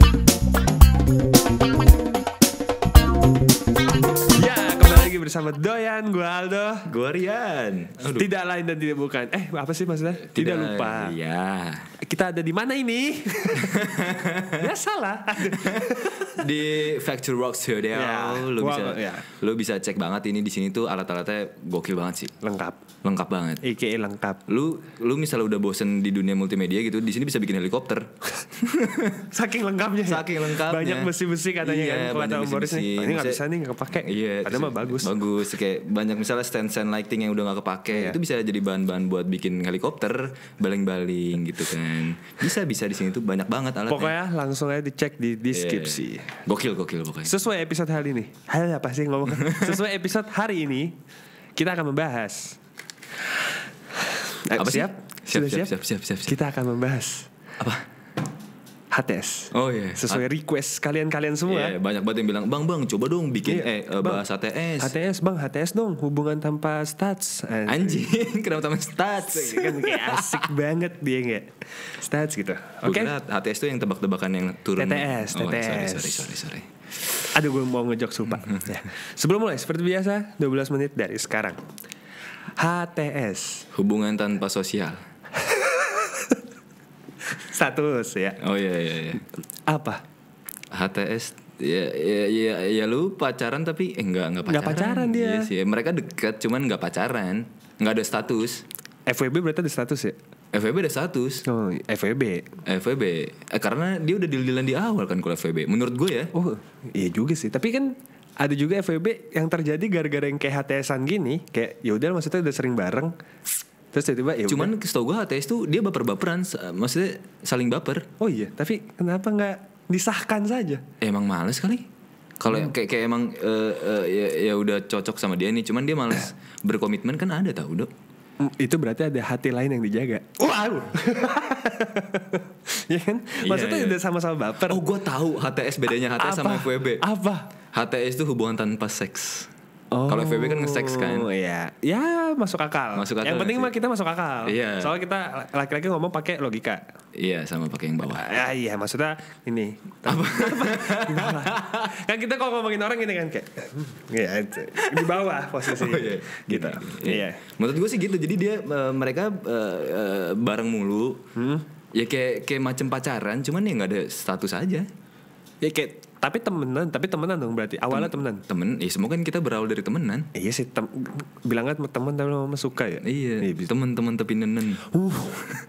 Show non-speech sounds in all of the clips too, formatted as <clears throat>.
Ya, bersama Doyan, gue Aldo. Gue Rian. Tidak lain dan tidak bukan. Eh, apa sih maksudnya? Tidak, lupa. Iya. Kita ada di mana ini? <laughs> ya salah. <laughs> Di Factory Rock Studio, Ya, lu bisa ya. lu bisa cek banget ini di sini tuh alat-alatnya gokil banget sih. lengkap. Lengkap banget. IKE lengkap. Lu lu misalnya udah bosen di dunia multimedia gitu, di sini bisa bikin helikopter. <laughs> Saking lengkapnya. ya? Saking lengkapnya. Banyak besi-besi katanya Iya, kan. Banyak besi-besi. "Oh, ini nggak Maksudnya- bisa nih nggak kepake. Iya, Padahal mah bagus. Bagus kayak banyak misalnya stand-stand lighting yang udah gak kepake Iya. itu bisa jadi bahan-bahan buat bikin helikopter baling-baling gitu kan. Bisa bisa di sini tuh banyak banget alatnya. Pokoknya langsung aja dicek di Iya. deskripsi. Gokil gokil pokoknya. Sesuai episode hari ini. Hal apa sih ngomong? <laughs> Sesuai episode hari ini kita akan membahas. Eh, Apa siap? Siap, Sudah siap, siap, siap, siap, siap. Kita akan membahas Apa? HTS. Oh iya. Sesuai request kalian-kalian semua. Iya, banyak banget yang bilang, "Bang, Bang, coba dong bikin Iya. eh Bang, bahas ATS." HTS bang, HTS dong hubungan tanpa stats. Anjing, <laughs> kenapa tambah stats? kan kayak asik banget dia nggak stats gitu. Oke. kira HTS tuh yang tebak-tebakan yang turun. TTS, oh, Sorry, TTS. sorry, sorry, sorry. Aduh gue mau ngejok sumpah. ya. Sebelum mulai seperti biasa 12 menit dari sekarang. HTS Hubungan tanpa sosial. <laughs> status ya. Oh iya iya iya. Apa? HTS ya ya ya, ya lu pacaran tapi eh, enggak enggak pacaran. Nggak pacaran dia. Iya sih, mereka deket cuman enggak pacaran. Enggak ada status. FWB berarti ada status ya? FVB ada status. Oh, FWB. FVB eh, karena dia udah deal-dealan di awal kan kalau FVB. Menurut gue ya. Oh, iya juga sih. Tapi kan ada juga FWB yang terjadi gara-gara yang kayak HTSan gini, kayak ya udah maksudnya udah sering bareng. Terus tiba-tiba ya Cuman udah. setahu gue HTS tuh dia baper-baperan, sa- maksudnya saling baper. oh iya, tapi kenapa nggak disahkan saja? Emang males kali. Kalau Hmm. kayak kayak emang eh, eh, ya, ya udah cocok sama dia nih, cuman dia males <clears throat> berkomitmen kan ada tau dok. Mm, Itu berarti ada hati lain yang dijaga. Wow. <laughs> ya kan? Maksudnya Iya, iya. udah sama-sama baper. Oh gue tahu HTS bedanya HTS sama Apa? FWB. Apa? HTS itu hubungan tanpa seks. Kalau FWB kan nge-seks kan. Oh iya. Ya masuk akal. Masuk akal Yang penting mah kita masuk akal. Iya. Soalnya kita laki-laki ngomong pakai logika. Iya sama pakai yang bawah. Ya iya maksudnya ini. Apa? <laughs> kan kita kalau ngomongin orang ini kan kayak ya di bawah posisi. Oh, iya. Gitu. Iya. Iya. Menurut gue sih gitu. Jadi dia eh, mereka eh, bareng mulu. Hmm? Ya kayak kayak macem pacaran, cuman ya nggak ada status aja. Ya kayak tapi temenan, tapi temenan dong berarti. Awalnya temenan. Temen, ya semua kan kita berawal dari temenan. Iya sih, tem bilangnya temen tapi lama suka ya. Iya, bisa. temen-temen tapi nenen. Uh,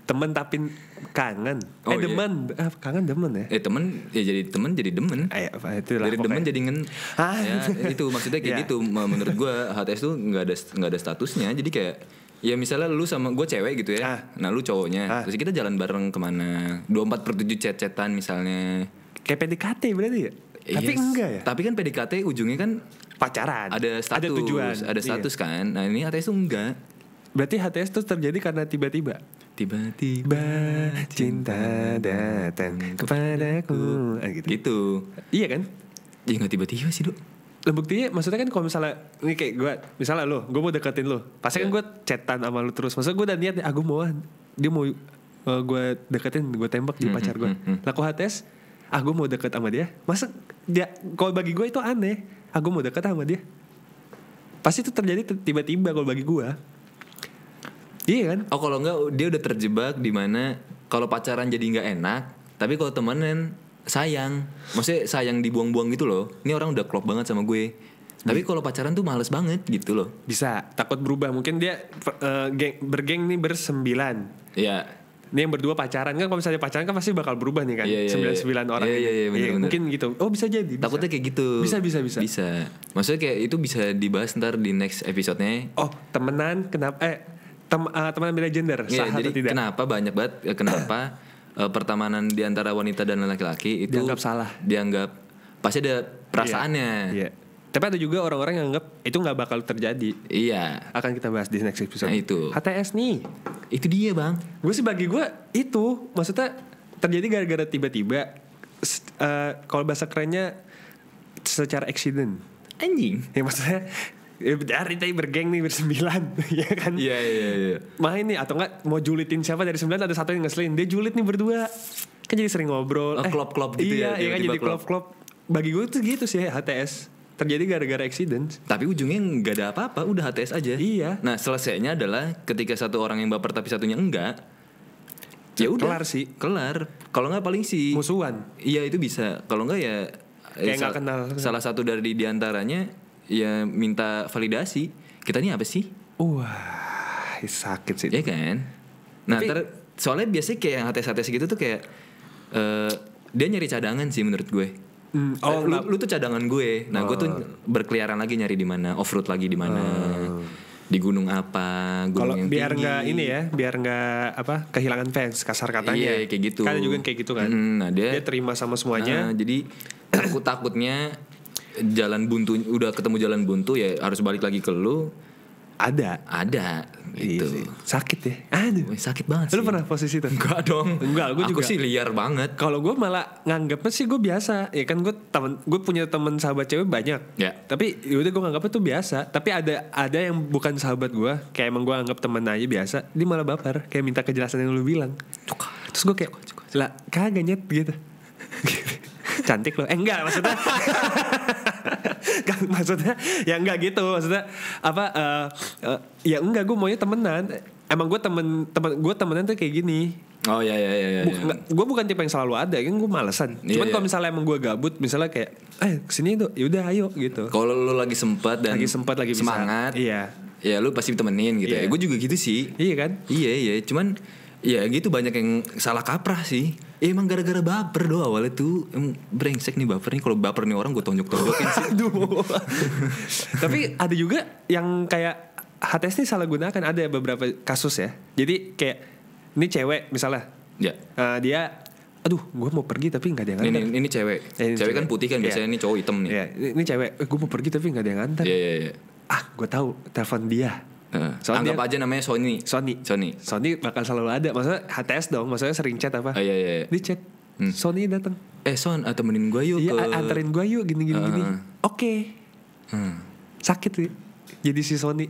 temen tapi kangen. Oh, eh iya. demen, ah, kangen demen ya. Eh temen, ya jadi temen jadi demen. Eh, apa itu lah dari demen jadi ngen Ah. ya itu maksudnya kayak <laughs> Iya. gitu menurut gue HTS tuh nggak ada nggak ada statusnya jadi kayak ya misalnya lu sama gue cewek gitu ya Ah. nah lu cowoknya Ah. terus kita jalan bareng ke mana 24 per 7 chat-chatan misalnya Kayak PDKT berarti ya? Tapi Yes. enggak ya? tapi kan PDKT ujungnya kan Pacaran. ada status Ada tujuan. ada Iya. status kan nah ini HTS tuh enggak Berarti HTS itu terjadi karena tiba-tiba. tiba-tiba Tiba cinta datang kepadaku. Ah, gitu. gitu Iya kan? ya nggak tiba-tiba sih dok Lah buktinya maksudnya kan kalau misalnya ini kayak gue misalnya lo gue mau deketin lo pasti kan Iya. gue chatan sama lo terus maksudnya gue udah niat nih ah gue mau dia mau gue deketin gue tembak jadi Hmm, pacar gue hmm, hmm, lah kok HTS ah gue mau deket sama dia masa dia kalau bagi gue itu aneh ah gue mau deket sama dia pasti itu terjadi tiba-tiba kalau bagi gue iya kan Oh kalau enggak dia udah terjebak di mana kalau pacaran jadi nggak enak, tapi kalau temenan sayang. Maksudnya sayang dibuang-buang gitu loh. Ini orang udah klop banget sama gue. Tapi kalau pacaran tuh males banget gitu loh. bisa takut berubah mungkin dia eh, geng, bergeng nih bersembilan Iya. Ini yang berdua pacaran kan kalau misalnya pacaran kan pasti bakal berubah nih kan Iya, iya, sembilan iya. sembilan orang Iya, ini. iya, iya, bener, bener. mungkin gitu oh bisa jadi bisa. Takutnya kayak gitu. Bisa, bisa, bisa. Bisa. Maksudnya kayak itu bisa dibahas ntar di next episode-nya. oh temenan kenapa eh tem, eh, temenan beda gender Iya, sah jadi atau tidak kenapa banyak banget eh, kenapa <clears throat> eh, pertemanan di antara wanita dan laki-laki itu Dianggap salah. Dianggap pasti ada perasaannya. iya tapi ada juga orang-orang yang anggap itu nggak bakal terjadi Iya. akan kita bahas di next episode Nah, itu. HTS nih Itu dia, Bang. gue sih bagi gue itu maksudnya terjadi gara-gara tiba-tiba eh, kalau bahasa kerennya secara accident Anjing. ya maksudnya ya dari tadi bergeng nih bersembilan <laughs> ya kan Iya, iya, iya. main nih atau enggak mau julitin siapa dari sembilan ada satu yang ngeselin dia julit nih berdua kan jadi sering ngobrol. Oh, klop-klop gitu iya, ya, Iya kan tiba-tiba jadi klop-klop. Bagi gue tuh gitu sih HTS. Terjadi gara-gara accident. Tapi ujungnya nggak ada apa-apa, udah HTS aja. Iya. Nah selesainya adalah ketika satu orang yang baper tapi satunya enggak. Ya udah. Kelar sih. Kelar. Kalau nggak paling sih. Musuhan. Iya itu bisa. Kalau nggak ya. Kayak eh, nggak kenal. Salah satu dari di antaranya ya minta validasi. Kita ini apa sih? Wah, sakit sih. Ya kan. Nah Tapi- ntar soalnya biasanya kayak yang HTS HTS gitu tuh kayak eh dia nyari cadangan sih menurut gue. Hmm, Oh, oh, lu, lu tuh cadangan gue. Nah, gue tuh berkeliaran lagi nyari di mana, off road lagi di mana. Di gunung apa, gunung Kalau yang biar nggak ini ya, biar nggak apa kehilangan fans kasar katanya. Iya, kayak gitu. Kan juga kayak gitu kan. Mm, nah, dia- terima sama semuanya. Nah, jadi takut-takutnya jalan buntu udah ketemu jalan buntu ya harus balik lagi ke lu. Ada. Ada gitu. Iya sih. Sakit ya. Aduh. Sakit banget Lu sih. pernah posisi itu? Enggak dong. Enggak, gua Aku juga. sih liar banget. Kalau gue malah nganggapnya sih gue biasa. Ya kan gue temen, gue punya temen sahabat cewek banyak. Ya. Tapi yaudah gue nganggapnya tuh biasa. Tapi ada ada yang bukan sahabat gue. Kayak emang gue anggap temen aja biasa. Dia malah baper. Kayak minta kejelasan yang lu bilang. Terus gue kayak, lah kagak nyet gitu. <laughs> Cantik loh. Eh enggak maksudnya. <laughs> <laughs> Kan, maksudnya ya enggak gitu. Maksudnya apa? eh, eh, ya enggak gue maunya temenan. Emang gue temen temen gue temenan tuh kayak gini. Oh ya ya ya ya. Buk, ya. gue bukan tipe yang selalu ada, kan gue malesan. Iya, Cuman iya. kalau misalnya emang gue gabut, misalnya kayak, eh ke sini tuh, yaudah ayo gitu. Kalau lu lagi sempat dan Lagi sempat, lagi bisa. semangat, Iya. ya lu pasti temenin gitu Iya. ya. Gue juga gitu sih. Iya kan? Iya iya, cuman ya gitu banyak yang salah kaprah sih. Ya, emang gara-gara baper doang awalnya tuh emang brengsek nih baper nih. Kalau baper nih orang gue tonjok-tonjokin sih. <laughs> Aduh. Tapi ada juga yang kayak HTS ini salah gunakan. Ada beberapa kasus ya. Jadi kayak ini cewek misalnya, Ya. eh, dia, aduh, gue mau pergi tapi nggak ada yang Ini, nganter. ini, ini cewek. Eh, ini cewek kan putih kan Iya. biasanya ini cowok hitam nih. Iya, ini ini cewek, eh, gue mau pergi tapi nggak ada yang nganter. Iya iya iya. Ah, gue tahu, telepon dia. Soalnya Anggap aja namanya Sony. Sony. Sony. Sony bakal selalu ada. Maksudnya HTS dong, maksudnya sering chat apa? Oh, iya iya. iya. Di chat. Sony datang. Eh Son, ah, temenin gue yuk Iya, ke. anterin gue yuk gini gini gini. Heeh. Oke. Hmm. Sakit sih. Jadi si Sony.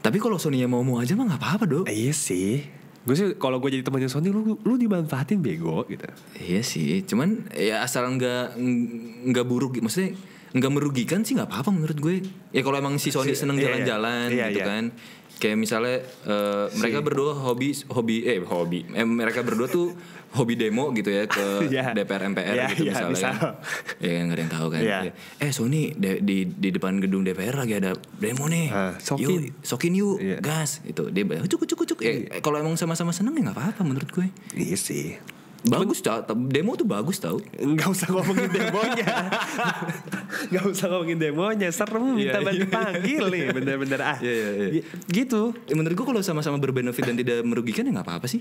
Tapi kalau Sony mau mau aja mah nggak apa-apa dong. Eh, iya sih. Gue sih kalau gue jadi temannya Sony lu lu dimanfaatin bego gitu. Iya sih, cuman ya asal nggak nggak buruk, maksudnya nggak merugikan sih nggak apa-apa menurut gue. Ya kalau emang si Sony Si- seneng iya, iya. jalan-jalan Iya, gitu iya. kan. Kayak misalnya eh, mereka berdua hobi hobi eh hobi eh, mereka berdua tuh hobi demo gitu ya ke <laughs> Iya. DPR MPR Iya, gitu iya, misalnya. misal. Ya kan nggak ada yang tahu kan. Iya. Ya. Eh Sony de- di di depan gedung DPR lagi ada demo nih. Ah, sokin. Yuk, sokin yuk, Iya. gas. Itu dia bilang, cukup cukup cukup. Eh, kalau emang sama-sama seneng ya nggak apa-apa menurut gue. Iya sih. Bagus tau, demo tuh bagus tau. Enggak usah ngomongin demonya. <laughs> Enggak usah ngomongin demonya. Serem minta Iya, bantu iya. panggil nih. Bener-bener ah. Iya, iya. Gi- Gitu. Ya, menurut gua kalau sama-sama berbenefit dan tidak merugikan ya nggak apa-apa sih.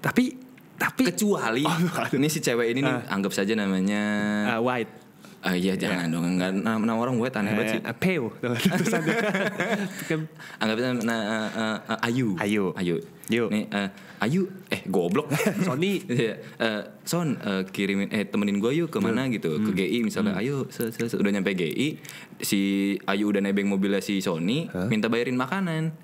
Tapi tapi Kecuali ini si cewek ini nih anggap saja namanya ah, white. Ah iya jangan dong enggak nama, nama orang white aneh banget sih. Eh. <laughs> Tulisannya. Kan Anggap aja nah, eh, eh, Ayu. Ayu. Ayu. Yuk. Nih eh, Ayu eh goblok. <laughs> Sony. Iya, eh, Son eh, kirimin eh temenin gue yuk ke mana gitu ke GI misalnya ayo se- se- se- udah nyampe GI si Ayu udah nebeng mobilnya si Sony minta bayarin makanan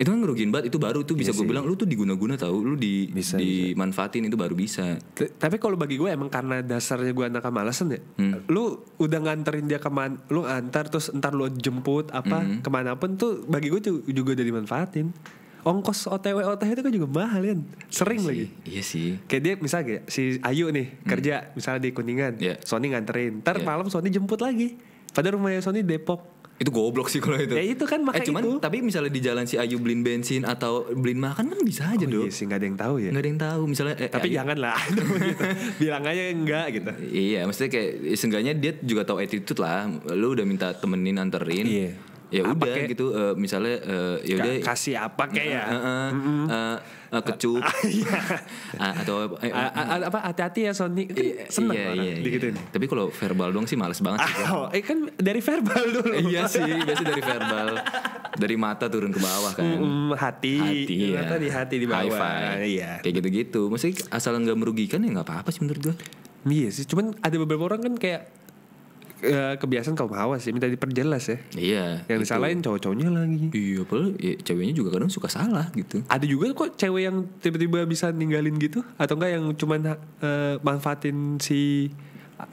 itu kan ngerugiin banget itu baru tuh bisa gue bilang lu tuh diguna-guna tahu lu di Bisa, dimanfaatin itu baru bisa T- Tapi kalau bagi gue emang karena dasarnya gue anak malesan ya. Hmm. Lu udah nganterin dia ke mana, lu antar terus ntar lu jemput apa Hmm. ke mana pun tuh bagi gue tuh juga udah dimanfaatin. Ongkos OTW OTW itu kan juga mahal kan. Sering lagi. iya sih Kayak dia misalnya kayak si Ayu nih kerja misalnya di Kuningan, Iya. Sony nganterin, ntar Iya. malam Sony jemput lagi. Padahal rumahnya Sony Depok. Itu goblok sih kalau itu Ya itu kan, eh makanya cuman itu. tapi misalnya di jalan si Ayu beliin bensin atau beliin makan kan bisa aja Oh dong iya sih nggak ada yang tahu ya. nggak ada yang tahu misalnya eh, Tapi Ayu- jangan lah <laughs> gitu. Bilang aja enggak gitu. Iya, maksudnya kayak ya, seenggaknya dia juga tahu attitude lah. Lu udah minta temenin anterin. Iya. Ya Apa udah kek? gitu eh, misalnya eh, ya udah Ka- kasih apa kayak ya. Eh, eh, eh, eh, kecup Ah, <laughs> atau eh, A- a- apa hati-hati ya Sony kan iya, seneng iya, orang iya, iya. digituin. Tapi kalau verbal doang sih males banget sih. Oh, eh kan dari verbal dulu. iya sih, biasa dari verbal. Dari mata turun ke bawah kan. Mm, hati, Hati ya. Ternyata di hati di bawah. High five. Iya. Kayak gitu-gitu. Maksudnya asal nggak merugikan ya nggak apa-apa sih menurut gue. Iya sih, cuman ada beberapa orang kan kayak eh, kebiasaan kaum hawa sih minta diperjelas ya. Iya. Yang itu. disalahin cowok-cowoknya lagi. Iya, padahal ya, ceweknya juga kadang suka salah gitu. Ada juga kok cewek yang tiba-tiba bisa ninggalin gitu atau enggak yang cuman eh, manfaatin si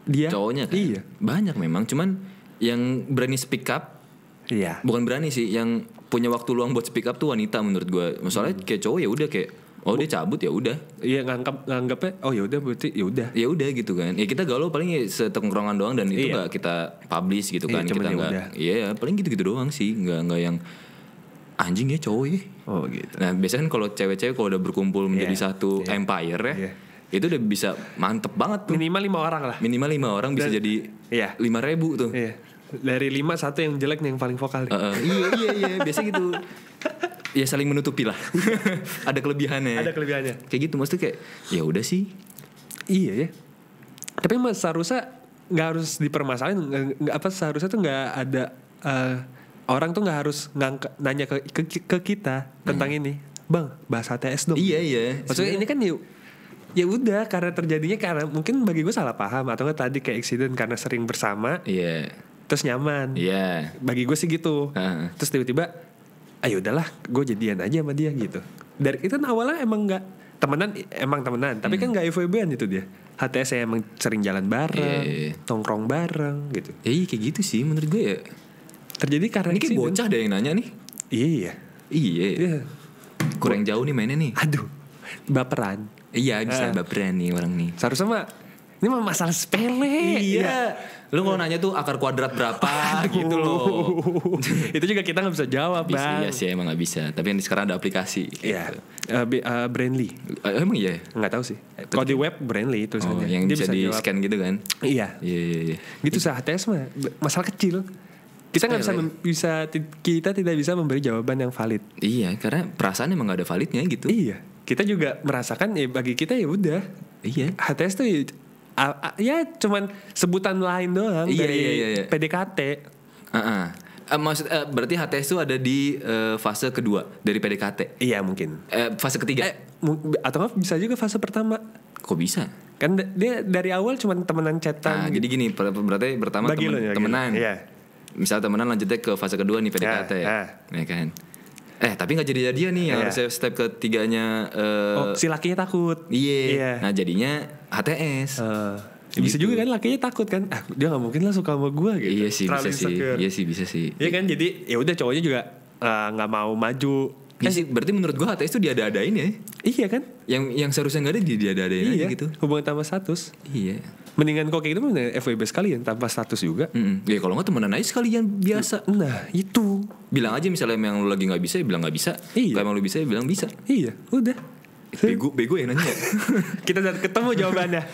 dia Cowoknya kan. Iya. Banyak memang, cuman yang berani speak up Iya. bukan berani sih, yang punya waktu luang buat speak up tuh wanita menurut gue. Masalahnya kayak cowok ya udah kayak oh dia cabut ya udah. Iya nganggap nganggapnya oh ya udah berarti ya udah. Ya udah gitu kan. Ya kita galau paling ya setengkrongan doang dan itu Iya. nggak kita publish gitu Iya, kan. cuman kita ya nggak. Iya, paling gitu-gitu doang sih. nggak nggak yang anjing ya cowok ya. Oh gitu. Nah biasanya kan kalau cewek-cewek kalau udah berkumpul menjadi Iya, satu iya, empire ya, iya. itu udah bisa mantep banget tuh. Minimal lima orang lah. Minimal lima orang bisa Dan- jadi Iya. lima ribu tuh. Iya. Dari lima satu yang jelek nih yang paling vokal. nih. Heeh, iya iya iya biasa gitu. <laughs> ya saling menutupi lah. <laughs> Ada kelebihannya. Ada kelebihannya. Kayak gitu maksudnya kayak ya udah sih. Iya ya. Tapi mas seharusnya nggak harus dipermasalahin. nggak apa seharusnya tuh nggak ada eh, orang tuh nggak harus ngangka, nanya ke, ke ke kita tentang ini. Bang, bahas HTS dong. Iya iya. Maksudnya ini kan ya ya udah karena terjadinya karena mungkin bagi gue salah paham atau nggak tadi kayak accident karena sering bersama Iya. terus nyaman. Iya. Bagi gue sih gitu. Heeh. Terus tiba-tiba, ayo udahlah, gue jadian aja sama dia gitu. Dari itu kan awalnya emang nggak temenan, emang temenan, tapi kan nggak FWB-an itu dia. HTS saya emang sering jalan bareng, Iya, iya. nongkrong bareng gitu. Ya iya kayak gitu sih menurut gue ya. Terjadi karena Ini kayak bocah deh yang nanya nih. Iya. Iya. Iya. Kurang jauh nih mainnya nih. Aduh, baperan. Iya bisa Ah. baperan nih orang nih. Seharusnya mah ini mah masalah sepele. Iya. Lu kalau nanya tuh akar kuadrat berapa gitu loh. <laughs> itu juga kita nggak bisa jawab, Bisa, bang. iya sih emang gak bisa. Tapi yang sekarang ada aplikasi. Iya. gitu. Eh, bi- eh, Brandly. Eh, emang iya. Nggak tahu sih. Kalau di web Brandly itu Oh, yang bisa, di scan gitu kan? Iya. Iya iya iya. Gitu sah HTS mah masalah kecil. Kita nggak bisa Sepele. mem- bisa kita tidak bisa memberi jawaban yang valid. Iya, karena perasaan emang gak ada validnya gitu. Iya. Kita juga merasakan ya bagi kita ya udah. Iya. HTS tuh ya, a- a- ya cuman sebutan lain doang Iya, dari iya, iya, iya. PDKT. Heeh. Eh, maksud eh, berarti HTS itu ada di eh, fase kedua dari PDKT. Iya mungkin. Eh, fase ketiga. Eh, atau bisa juga fase pertama. Kok bisa? Kan dia dari awal cuman temenan Nah, chatan. jadi gini, berarti pertama Bagi temen- lo ya, temenan. Iya. Misal temenan lanjutnya ke fase kedua nih PDKT. Ya, Ya, kan? Eh, tapi nggak jadi-jadian nih yang Iya. harusnya step ketiganya eh oh, si lakinya takut. Iya. Iya. Nah, jadinya HTS. Eh, bisa Gitu. juga kan lakinya takut kan ah dia nggak mungkin lah suka sama gue gitu Iya sih, Terlalu bisa sih. Iya sih, bisa sih. Iya kan jadi ya udah cowoknya juga eh, nggak mau maju Iya sih, berarti menurut gua HTS itu diada-adain ya. iya kan Yang yang seharusnya nggak ada dia diada-adain aja iya gitu. hubungan tanpa status Iya. mendingan kok kayak gitu mendingan FWB sekalian tanpa status juga Mm-mm. Ya kalau nggak temenan aja sekalian biasa. nah itu Bilang aja misalnya emang lu lagi nggak bisa, ya bilang nggak bisa. Iya. Kalau emang lu bisa, ya bilang bisa. iya udah Bego, bego ya nanya. <laughs> kita udah ketemu jawabannya <laughs>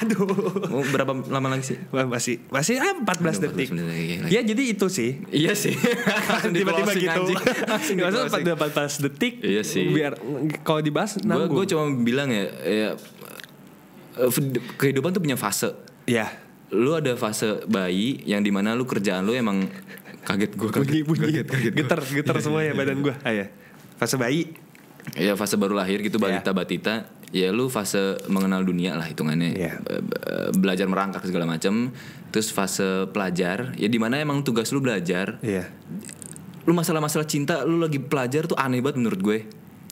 aduh Mau berapa lama lagi sih? Wah, masih masih ah, 14 Aduh, detik 14 detik, iya, ya jadi itu sih Iya sih. <laughs> Tiba-tiba gitu Maksudnya closing. 14 detik Iya sih. biar kalau dibahas Gue nanggung gue cuma bilang ya, ya eh, kehidupan tuh punya fase. ya Lu ada fase bayi yang di mana lu kerjaan lu emang kaget gue bunyi bunyi kaget, kaget gua. getar getar semua ya badan gua ah, ya fase bayi Ya fase baru lahir gitu balita batita. Ya lu fase mengenal dunia lah hitungannya. Iya. Be- be- Belajar merangkak segala macam. Terus fase pelajar. Ya di mana emang tugas lu belajar. iya Lu masalah-masalah cinta lu lagi pelajar tuh aneh banget menurut gue.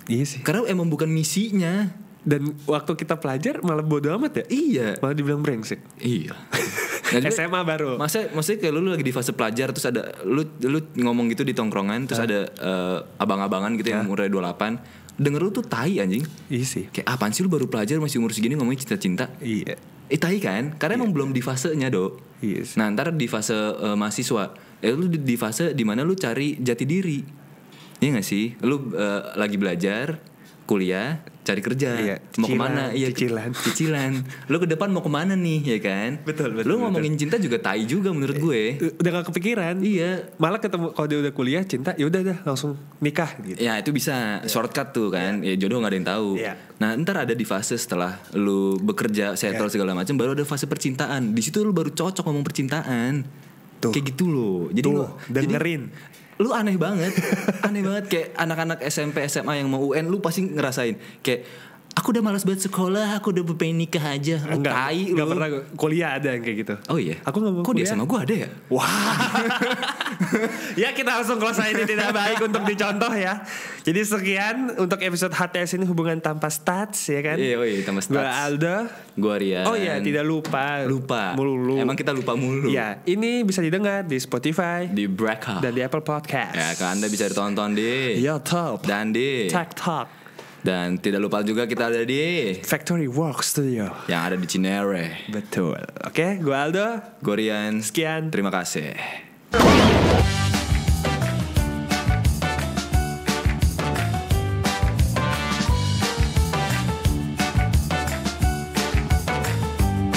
iya sih Karena emang bukan misinya. dan waktu kita pelajar malah bodo amat ya Iya. malah dibilang brengsek Iya. <laughs> Nah, SMA baru Masa maksudnya kayak lu, lu lagi di fase pelajar terus ada lu lu ngomong gitu di tongkrongan terus ada eh, abang-abangan gitu yang umurnya 28 denger lu tuh tai anjing. iya sih Kayak apaan sih lu baru pelajar masih umur segini ngomongin cinta-cinta? iya Eh tai kan? Karena emang belum di fasenya, Dok. Iya sih. Nah, ntar di fase eh, mahasiswa, ya lu di, di fase di mana lu cari jati diri. Iya gak sih? Lu eh, lagi belajar, kuliah, cari kerja. Iya, mau cicilan, ke mana? Iya, cicilan. <laughs> Cicilan. Lu ke depan mau ke mana nih, ya kan? Betul, betul, Lu ngomongin cinta juga tai juga menurut gue. udah gak kepikiran Iya. malah ketemu kalau dia udah kuliah cinta ya udah dah langsung nikah gitu Ya itu bisa shortcut tuh kan Ya jodoh gak ada yang tahu Iya. Nah ntar ada di fase setelah lu bekerja settle segala macam Baru ada fase percintaan Di situ lu baru cocok ngomong percintaan Tuh. Kayak gitu loh Jadi Tuh, jadi dengerin. Lu aneh banget Aneh banget Kayak anak-anak SMP SMA yang mau UN Lu pasti ngerasain Kayak Aku udah malas banget sekolah, aku udah pengen nikah aja. Enggak, tai enggak pernah. Kuliah ada yang kayak gitu. Oh iya. Aku nggak mau Kok dia kuliah. sama gue ada ya? Wah. <laughs> ya kita langsung close aja ini tidak baik untuk dicontoh ya. Jadi sekian untuk episode HTS ini hubungan tanpa stats ya kan. Iya, oh iya, tanpa Gua stats. Aldo. Gue Rian. Oh iya, tidak lupa. lupa. Mulu. Emang kita lupa mulu. Ya, ini bisa didengar di Spotify Di Breakout. dan di Apple Podcast. Ya kan Anda bisa ditonton di YouTube. dan di TikTok. Dan tidak lupa juga kita ada di Factory Work Studio. yang ada di Cinere. Betul. Oke, gua Aldo. Gorian. Sekian. Terima kasih.